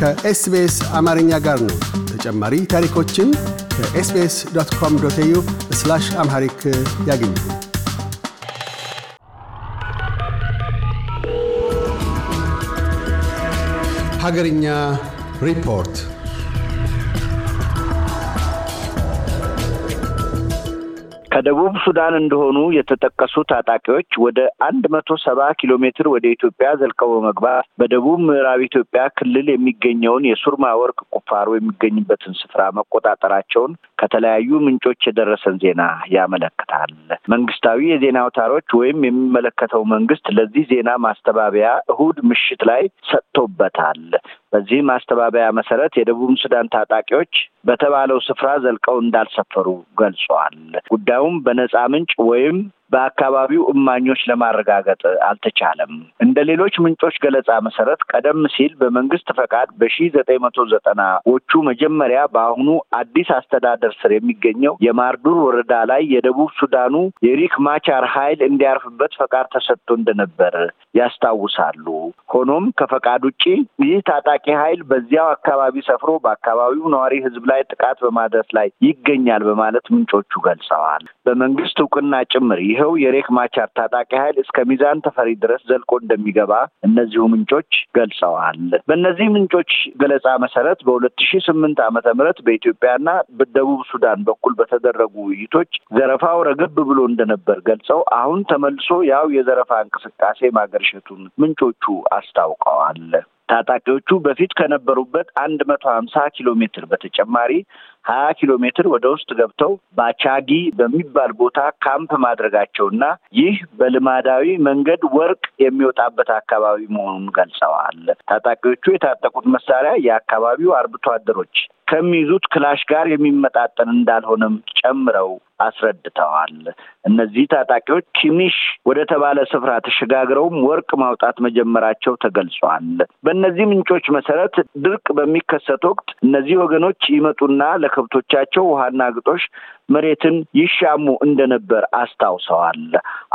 ከኤስቢኤስ አማርኛ ጋር ነው። ተጨማሪ ታሪኮችን ከኤስቢኤስ dot com dot au Amharic ያግኙ። ሀገርኛ ሪፖርት ከደቡብ ሱዳን እንደሆኑ የተጠቀሱ ታጣቂዎች ወደ አንድ መቶ ሰባ ኪሎ ሜትር ወደ ኢትዮጵያ ዘልቀው በመግባት በደቡብ ምዕራብ ኢትዮጵያ ክልል የሚገኘውን የሱርማ ወርቅ ቁፋሮ የሚገኝበትን ስፍራ መቆጣጠራቸውን ከተለያዩ ምንጮች የደረሰን ዜና ያመለክታል። መንግስታዊ የዜና አውታሮች ወይም የሚመለከተው መንግስት ለዚህ ዜና ማስተባበያ እሁድ ምሽት ላይ ሰጥቶበታል። በዚህ ማስተባበያ መሰረት የደቡብ ሱዳን ታጣቂዎች በተባለው ስፍራ ዘልቀው እንዳልሰፈሩ ገልጸዋል። ጉዳዩም በነፃ ምንጭ ወይም በአካባቢው እማኞች ለማረጋገጥ አልተቻለም። እንደ ሌሎች ምንጮች ገለጻ መሰረት ቀደም ሲል በመንግስት ፈቃድ በሺ ዘጠኝ መቶ ዘጠናዎቹ መጀመሪያ በአሁኑ አዲስ አስተዳደር ስር የሚገኘው የማርዱር ወረዳ ላይ የደቡብ ሱዳኑ የሪክ ማቻር ኃይል እንዲያርፍበት ፈቃድ ተሰጥቶ እንደነበር ያስታውሳሉ። ሆኖም ከፈቃድ ውጪ ይህ ታጣቂ ኃይል በዚያው አካባቢ ሰፍሮ በአካባቢው ነዋሪ ህዝብ ላይ ጥቃት በማድረስ ላይ ይገኛል በማለት ምንጮቹ ገልጸዋል። በመንግስት እውቅና ጭምር ይኸው የሬክ ማቻር ታጣቂ ኃይል እስከ ሚዛን ተፈሪ ድረስ ዘልቆ እንደሚገባ እነዚሁ ምንጮች ገልጸዋል። በእነዚህ ምንጮች ገለጻ መሰረት በሁለት ሺ ስምንት ዓመተ ምህረት በኢትዮጵያና በደቡብ ሱዳን በኩል በተደረጉ ውይይቶች ዘረፋው ረገብ ብሎ እንደነበር ገልጸው አሁን ተመልሶ ያው የዘረፋ እንቅስቃሴ ማገርሸቱን ምንጮቹ አስታውቀዋል። ታጣቂዎቹ በፊት ከነበሩበት አንድ መቶ ሀምሳ ኪሎ ሜትር በተጨማሪ ሀያ ኪሎ ሜትር ወደ ውስጥ ገብተው ባቻጊ በሚባል ቦታ ካምፕ ማድረጋቸውና ይህ በልማዳዊ መንገድ ወርቅ የሚወጣበት አካባቢ መሆኑን ገልጸዋል። ታጣቂዎቹ የታጠቁት መሳሪያ የአካባቢው አርብቶ አደሮች ከሚይዙት ክላሽ ጋር የሚመጣጠን እንዳልሆነም ጨምረው አስረድተዋል። እነዚህ ታጣቂዎች ኪሚሽ ወደ ተባለ ስፍራ ተሸጋግረውም ወርቅ ማውጣት መጀመራቸው ተገልጿል። በእነዚህ ምንጮች መሰረት ድርቅ በሚከሰት ወቅት እነዚህ ወገኖች ይመጡና ለከብቶቻቸው ውሃና ግጦሽ መሬትን ይሻሙ እንደነበር አስታውሰዋል።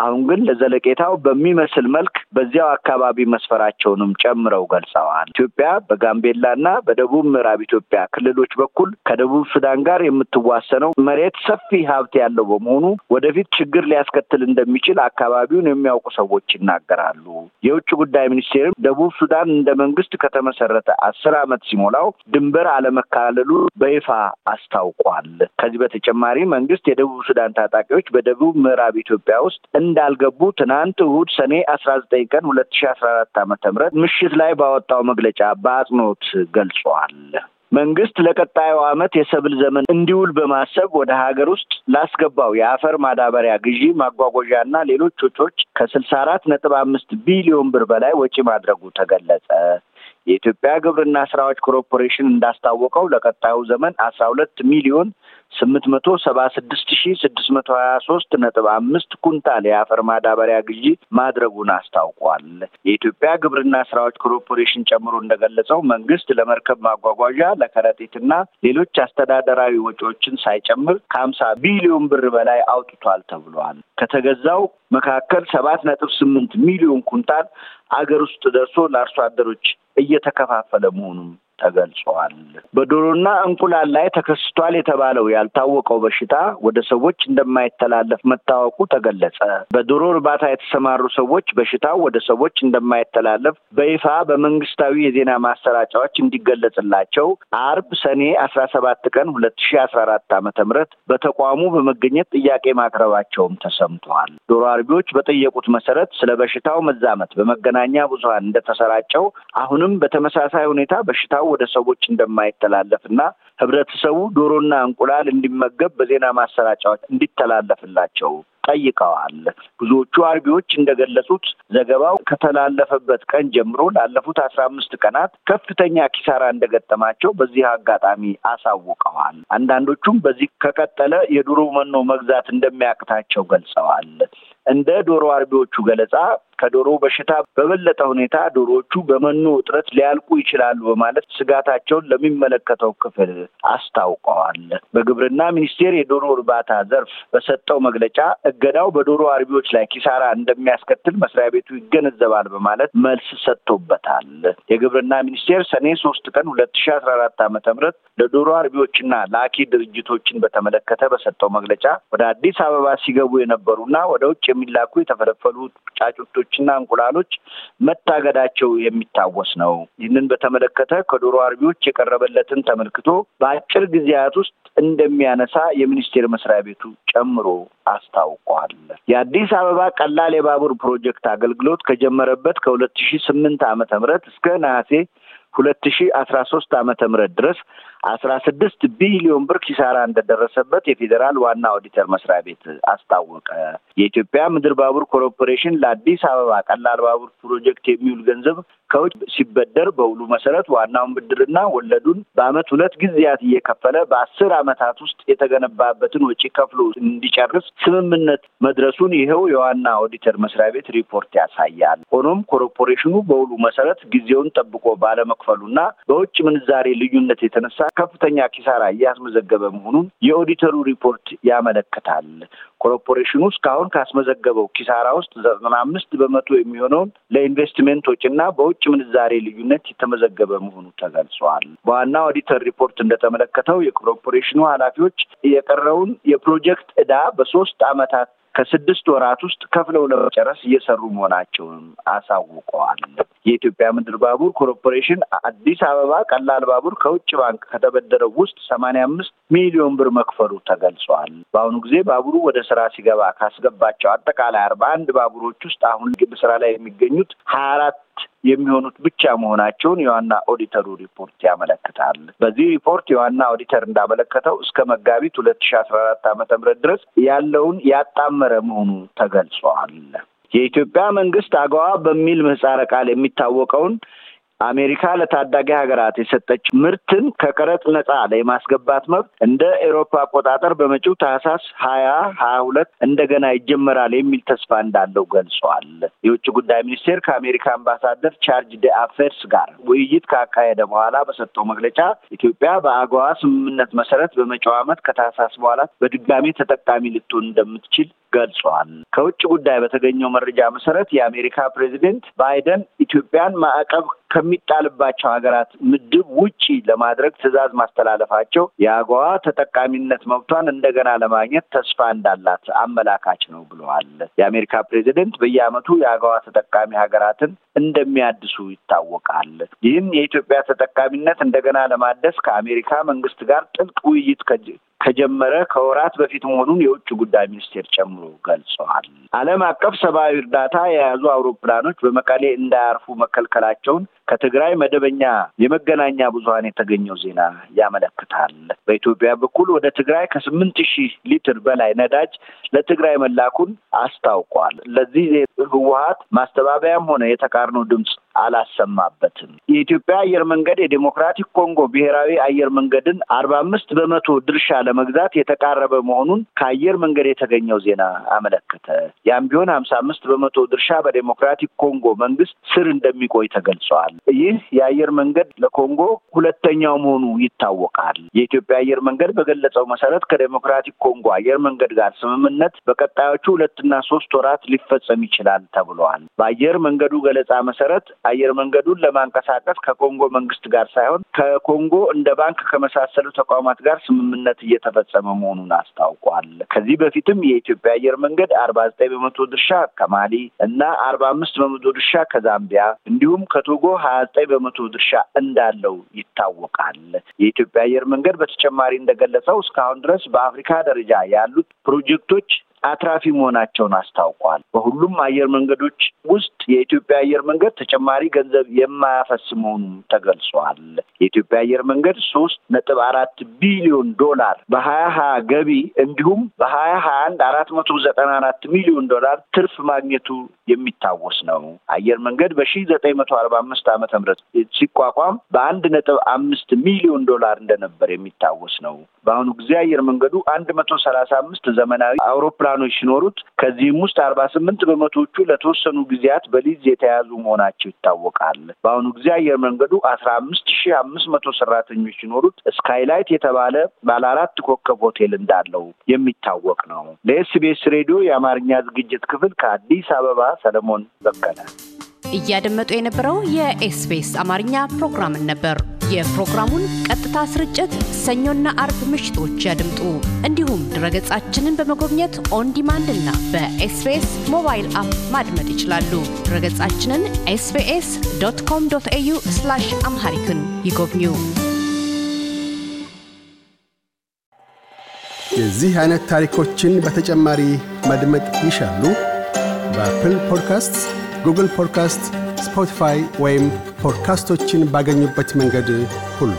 አሁን ግን ለዘለቄታው በሚመስል መልክ በዚያው አካባቢ መስፈራቸውንም ጨምረው ገልጸዋል። ኢትዮጵያ በጋምቤላና በደቡብ ምዕራብ ኢትዮጵያ ክልሎች በኩል ከደቡብ ሱዳን ጋር የምትዋሰነው መሬት ሰፊ ሀብት ያለው በመሆኑ ወደፊት ችግር ሊያስከትል እንደሚችል አካባቢውን የሚያውቁ ሰዎች ይናገራሉ። የውጭ ጉዳይ ሚኒስቴርም ደቡብ ሱዳን እንደ መንግስት ከተመሰረተ አስር ዓመት ሲሞላው ድንበር አለመካለሉ በይፋ አስታውቋል። ከዚህ በተጨማሪ መንግስት የደቡብ ሱዳን ታጣቂዎች በደቡብ ምዕራብ ኢትዮጵያ ውስጥ እንዳልገቡ ትናንት እሁድ ሰኔ አስራ ዘጠኝ ቀን ሁለት ሺ አስራ አራት ዓመተ ምህረት ምሽት ላይ ባወጣው መግለጫ በአጽንኦት ገልጿል። መንግስት ለቀጣዩ ዓመት የሰብል ዘመን እንዲውል በማሰብ ወደ ሀገር ውስጥ ላስገባው የአፈር ማዳበሪያ ግዢ፣ ማጓጓዣና ሌሎች ወጪዎች ከስልሳ አራት ነጥብ አምስት ቢሊዮን ብር በላይ ወጪ ማድረጉ ተገለጸ። የኢትዮጵያ ግብርና ስራዎች ኮርፖሬሽን እንዳስታወቀው ለቀጣዩ ዘመን አስራ ሁለት ሚሊዮን ስምንት መቶ ሰባ ስድስት ሺ ስድስት መቶ ሀያ ሶስት ነጥብ አምስት ኩንታል የአፈር ማዳበሪያ ግዢ ማድረጉን አስታውቋል። የኢትዮጵያ ግብርና ስራዎች ኮርፖሬሽን ጨምሮ እንደገለጸው መንግስት ለመርከብ ማጓጓዣ፣ ለከረጢትና ሌሎች አስተዳደራዊ ወጪዎችን ሳይጨምር ከሀምሳ ቢሊዮን ብር በላይ አውጥቷል ተብሏል። ከተገዛው መካከል ሰባት ነጥብ ስምንት ሚሊዮን ኩንታል አገር ውስጥ ደርሶ ለአርሶ አደሮች እየተከፋፈለ መሆኑም ተገልጿል። በዶሮና እንቁላል ላይ ተከስቷል የተባለው ያልታወቀው በሽታ ወደ ሰዎች እንደማይተላለፍ መታወቁ ተገለጸ። በዶሮ እርባታ የተሰማሩ ሰዎች በሽታው ወደ ሰዎች እንደማይተላለፍ በይፋ በመንግስታዊ የዜና ማሰራጫዎች እንዲገለጽላቸው አርብ ሰኔ አስራ ሰባት ቀን ሁለት ሺ አስራ አራት ዓመተ ምህረት በተቋሙ በመገኘት ጥያቄ ማቅረባቸውም ተሰምተዋል። ዶሮ አርቢዎች በጠየቁት መሰረት ስለ በሽታው መዛመት በመገናኛ ብዙኃን እንደተሰራጨው አሁንም በተመሳሳይ ሁኔታ በሽታው ወደ ሰዎች እንደማይተላለፍ እና ህብረተሰቡ ዶሮና እንቁላል እንዲመገብ በዜና ማሰራጫዎች እንዲተላለፍላቸው ጠይቀዋል። ብዙዎቹ አርቢዎች እንደገለጹት ዘገባው ከተላለፈበት ቀን ጀምሮ ላለፉት አስራ አምስት ቀናት ከፍተኛ ኪሳራ እንደገጠማቸው በዚህ አጋጣሚ አሳውቀዋል። አንዳንዶቹም በዚህ ከቀጠለ የዶሮ መኖ መግዛት እንደሚያቅታቸው ገልጸዋል። እንደ ዶሮ አርቢዎቹ ገለጻ ከዶሮ በሽታ በበለጠ ሁኔታ ዶሮዎቹ በመኖ እጥረት ሊያልቁ ይችላሉ በማለት ስጋታቸውን ለሚመለከተው ክፍል አስታውቀዋል። በግብርና ሚኒስቴር የዶሮ እርባታ ዘርፍ በሰጠው መግለጫ እገዳው በዶሮ አርቢዎች ላይ ኪሳራ እንደሚያስከትል መስሪያ ቤቱ ይገነዘባል በማለት መልስ ሰጥቶበታል። የግብርና ሚኒስቴር ሰኔ ሶስት ቀን ሁለት ሺ አስራ አራት ዓመተ ምህረት ለዶሮ አርቢዎችና ላኪ ድርጅቶችን በተመለከተ በሰጠው መግለጫ ወደ አዲስ አበባ ሲገቡ የነበሩና ወደ ውጭ የሚላኩ የተፈለፈሉ ጫጩቶችና እንቁላሎች መታገዳቸው የሚታወስ ነው። ይህንን በተመለከተ ከዶሮ አርቢዎች የቀረበለትን ተመልክቶ በአጭር ጊዜያት ውስጥ እንደሚያነሳ የሚኒስቴር መስሪያ ቤቱ ጨምሮ አስታውቋል። የአዲስ አበባ ቀላል የባቡር ፕሮጀክት አገልግሎት ከጀመረበት ከሁለት ሺ ስምንት ዓመተ ምህረት እስከ ነሐሴ ሁለት ሺ አስራ ሶስት ዓመተ ምህረት ድረስ አስራ ስድስት ቢሊዮን ብር ኪሳራ እንደደረሰበት የፌዴራል ዋና ኦዲተር መስሪያ ቤት አስታወቀ። የኢትዮጵያ ምድር ባቡር ኮርፖሬሽን ለአዲስ አበባ ቀላል ባቡር ፕሮጀክት የሚውል ገንዘብ ከውጭ ሲበደር በውሉ መሰረት ዋናውን ብድርና ወለዱን በዓመት ሁለት ጊዜያት እየከፈለ በአስር ዓመታት ውስጥ የተገነባበትን ወጪ ከፍሎ እንዲጨርስ ስምምነት መድረሱን ይኸው የዋና ኦዲተር መስሪያ ቤት ሪፖርት ያሳያል። ሆኖም ኮርፖሬሽኑ በውሉ መሰረት ጊዜውን ጠብቆ ባለመክፈሉና በውጭ ምንዛሬ ልዩነት የተነሳ ከፍተኛ ኪሳራ እያስመዘገበ መሆኑን የኦዲተሩ ሪፖርት ያመለክታል። ኮርፖሬሽኑ እስካሁን ካስመዘገበው ኪሳራ ውስጥ ዘጠና አምስት በመቶ የሚሆነውን ለኢንቨስትሜንቶች እና በውጭ ምንዛሬ ልዩነት የተመዘገበ መሆኑ ተገልጿል። በዋና ኦዲተር ሪፖርት እንደተመለከተው የኮርፖሬሽኑ ኃላፊዎች የቀረውን የፕሮጀክት ዕዳ በሶስት ዓመታት ከስድስት ወራት ውስጥ ከፍለው ለመጨረስ እየሰሩ መሆናቸውን አሳውቀዋል። የኢትዮጵያ ምድር ባቡር ኮርፖሬሽን አዲስ አበባ ቀላል ባቡር ከውጭ ባንክ ከተበደረው ውስጥ ሰማንያ አምስት ሚሊዮን ብር መክፈሉ ተገልጿል። በአሁኑ ጊዜ ባቡሩ ወደ ስራ ሲገባ ካስገባቸው አጠቃላይ አርባ አንድ ባቡሮች ውስጥ አሁን በስራ ላይ የሚገኙት ሀያ አራት የሚሆኑት ብቻ መሆናቸውን የዋና ኦዲተሩ ሪፖርት ያመለክታል። በዚህ ሪፖርት የዋና ኦዲተር እንዳመለከተው እስከ መጋቢት ሁለት ሺ አስራ አራት ዓመተ ምህረት ድረስ ያለውን ያጣመረ መሆኑ ተገልጿል። የኢትዮጵያ መንግስት አገዋ በሚል ምህጻረ ቃል የሚታወቀውን አሜሪካ ለታዳጊ ሀገራት የሰጠች ምርትን ከቀረጥ ነጻ የማስገባት መብት እንደ ኤሮፓ አቆጣጠር በመጪው ታህሳስ ሀያ ሀያ ሁለት እንደገና ይጀመራል የሚል ተስፋ እንዳለው ገልጿል። የውጭ ጉዳይ ሚኒስቴር ከአሜሪካ አምባሳደር chargé d'affaires ጋር ውይይት ካካሄደ በኋላ በሰጠው መግለጫ ኢትዮጵያ በአገዋ ስምምነት መሰረት በመጪው ዓመት ከታህሳስ በኋላ በድጋሚ ተጠቃሚ ልትሆን እንደምትችል ገልጿል። ከውጭ ጉዳይ በተገኘው መረጃ መሰረት የአሜሪካ ፕሬዚደንት ባይደን ኢትዮጵያን ማዕቀብ ከሚጣልባቸው ሀገራት ምድብ ውጪ ለማድረግ ትዕዛዝ ማስተላለፋቸው የአገዋ ተጠቃሚነት መብቷን እንደገና ለማግኘት ተስፋ እንዳላት አመላካች ነው ብለዋል። የአሜሪካ ፕሬዚደንት በየዓመቱ የአገዋ ተጠቃሚ ሀገራትን እንደሚያድሱ ይታወቃል። ይህም የኢትዮጵያ ተጠቃሚነት እንደገና ለማደስ ከአሜሪካ መንግስት ጋር ጥልቅ ውይይት ከጀመረ ከወራት በፊት መሆኑን የውጭ ጉዳይ ሚኒስቴር ጨምሮ ገልጸዋል። ዓለም አቀፍ ሰብአዊ እርዳታ የያዙ አውሮፕላኖች በመቀሌ እንዳያርፉ መከልከላቸውን ከትግራይ መደበኛ የመገናኛ ብዙኃን የተገኘው ዜና ያመለክታል። በኢትዮጵያ በኩል ወደ ትግራይ ከስምንት ሺህ ሊትር በላይ ነዳጅ ለትግራይ መላኩን አስታውቋል። ለዚህ ህወሀት ማስተባበያም ሆነ የተቃርኖ ድምፅ አላሰማበትም። የኢትዮጵያ አየር መንገድ የዴሞክራቲክ ኮንጎ ብሔራዊ አየር መንገድን አርባ አምስት በመቶ ድርሻ ለመግዛት የተቃረበ መሆኑን ከአየር መንገድ የተገኘው ዜና አመለከተ። ያም ቢሆን ሀምሳ አምስት በመቶ ድርሻ በዴሞክራቲክ ኮንጎ መንግስት ስር እንደሚቆይ ተገልጿል። ይህ የአየር መንገድ ለኮንጎ ሁለተኛው መሆኑ ይታወቃል። የኢትዮጵያ አየር መንገድ በገለጸው መሰረት ከዴሞክራቲክ ኮንጎ አየር መንገድ ጋር ስምምነት በቀጣዮቹ ሁለትና ሶስት ወራት ሊፈጸም ይችላል ተብሏል። በአየር መንገዱ ገለጻ መሰረት አየር መንገዱን ለማንቀሳቀስ ከኮንጎ መንግስት ጋር ሳይሆን ከኮንጎ እንደ ባንክ ከመሳሰሉ ተቋማት ጋር ስምምነት እየተፈጸመ መሆኑን አስታውቋል። ከዚህ በፊትም የኢትዮጵያ አየር መንገድ አርባ ዘጠኝ በመቶ ድርሻ ከማሊ እና አርባ አምስት በመቶ ድርሻ ከዛምቢያ እንዲሁም ከቶጎ ሀያ ዘጠኝ በመቶ ድርሻ እንዳለው ይታወቃል። የኢትዮጵያ አየር መንገድ በተጨማሪ እንደገለጸው እስካሁን ድረስ በአፍሪካ ደረጃ ያሉት ፕሮጀክቶች አትራፊ መሆናቸውን አስታውቋል። በሁሉም አየር መንገዶች ውስጥ የኢትዮጵያ አየር መንገድ ተጨማሪ ገንዘብ የማያፈስ መሆኑን ተገልጿል። የኢትዮጵያ አየር መንገድ ሶስት ነጥብ አራት ቢሊዮን ዶላር በሀያ ሀያ ገቢ እንዲሁም በሀያ ሀያ አንድ አራት መቶ ዘጠና አራት ሚሊዮን ዶላር ትርፍ ማግኘቱ የሚታወስ ነው። አየር መንገድ በሺ ዘጠኝ መቶ አርባ አምስት ዓመተ ምህረት ሲቋቋም በአንድ ነጥብ አምስት ሚሊዮን ዶላር እንደነበር የሚታወስ ነው። በአሁኑ ጊዜ አየር መንገዱ አንድ መቶ ሰላሳ አምስት ዘመናዊ አውሮፕላ አውሮፕላኖች ሲኖሩት ከዚህም ውስጥ አርባ ስምንት በመቶዎቹ ለተወሰኑ ጊዜያት በሊዝ የተያዙ መሆናቸው ይታወቃል። በአሁኑ ጊዜ አየር መንገዱ አስራ አምስት ሺህ አምስት መቶ ሰራተኞች ሲኖሩት ስካይላይት የተባለ ባለ አራት ኮከብ ሆቴል እንዳለው የሚታወቅ ነው። ለኤስቢኤስ ሬዲዮ የአማርኛ ዝግጅት ክፍል ከአዲስ አበባ ሰለሞን በቀለ። እያደመጡ የነበረው የኤስቢኤስ አማርኛ ፕሮግራምን ነበር። የፕሮግራሙን ቀጥታ ስርጭት ሰኞና አርብ ምሽቶች ያድምጡ። እንዲሁም ድረገጻችንን በመጎብኘት on demand እና በኤስቢኤስ mobile app ማድመጥ ይችላሉ። ድረገጻችንን ኤስቢኤስ dot com dot au Amharic ን ይጎብኙ። የዚህ አይነት ታሪኮችን በተጨማሪ ማድመጥ ይሻሉ? በአፕል ፖድካስት፣ ጉግል ፖድካስት፣ ስፖቲፋይ ወይም ፖድካስቶችን ባገኙበት መንገድ ሁሉ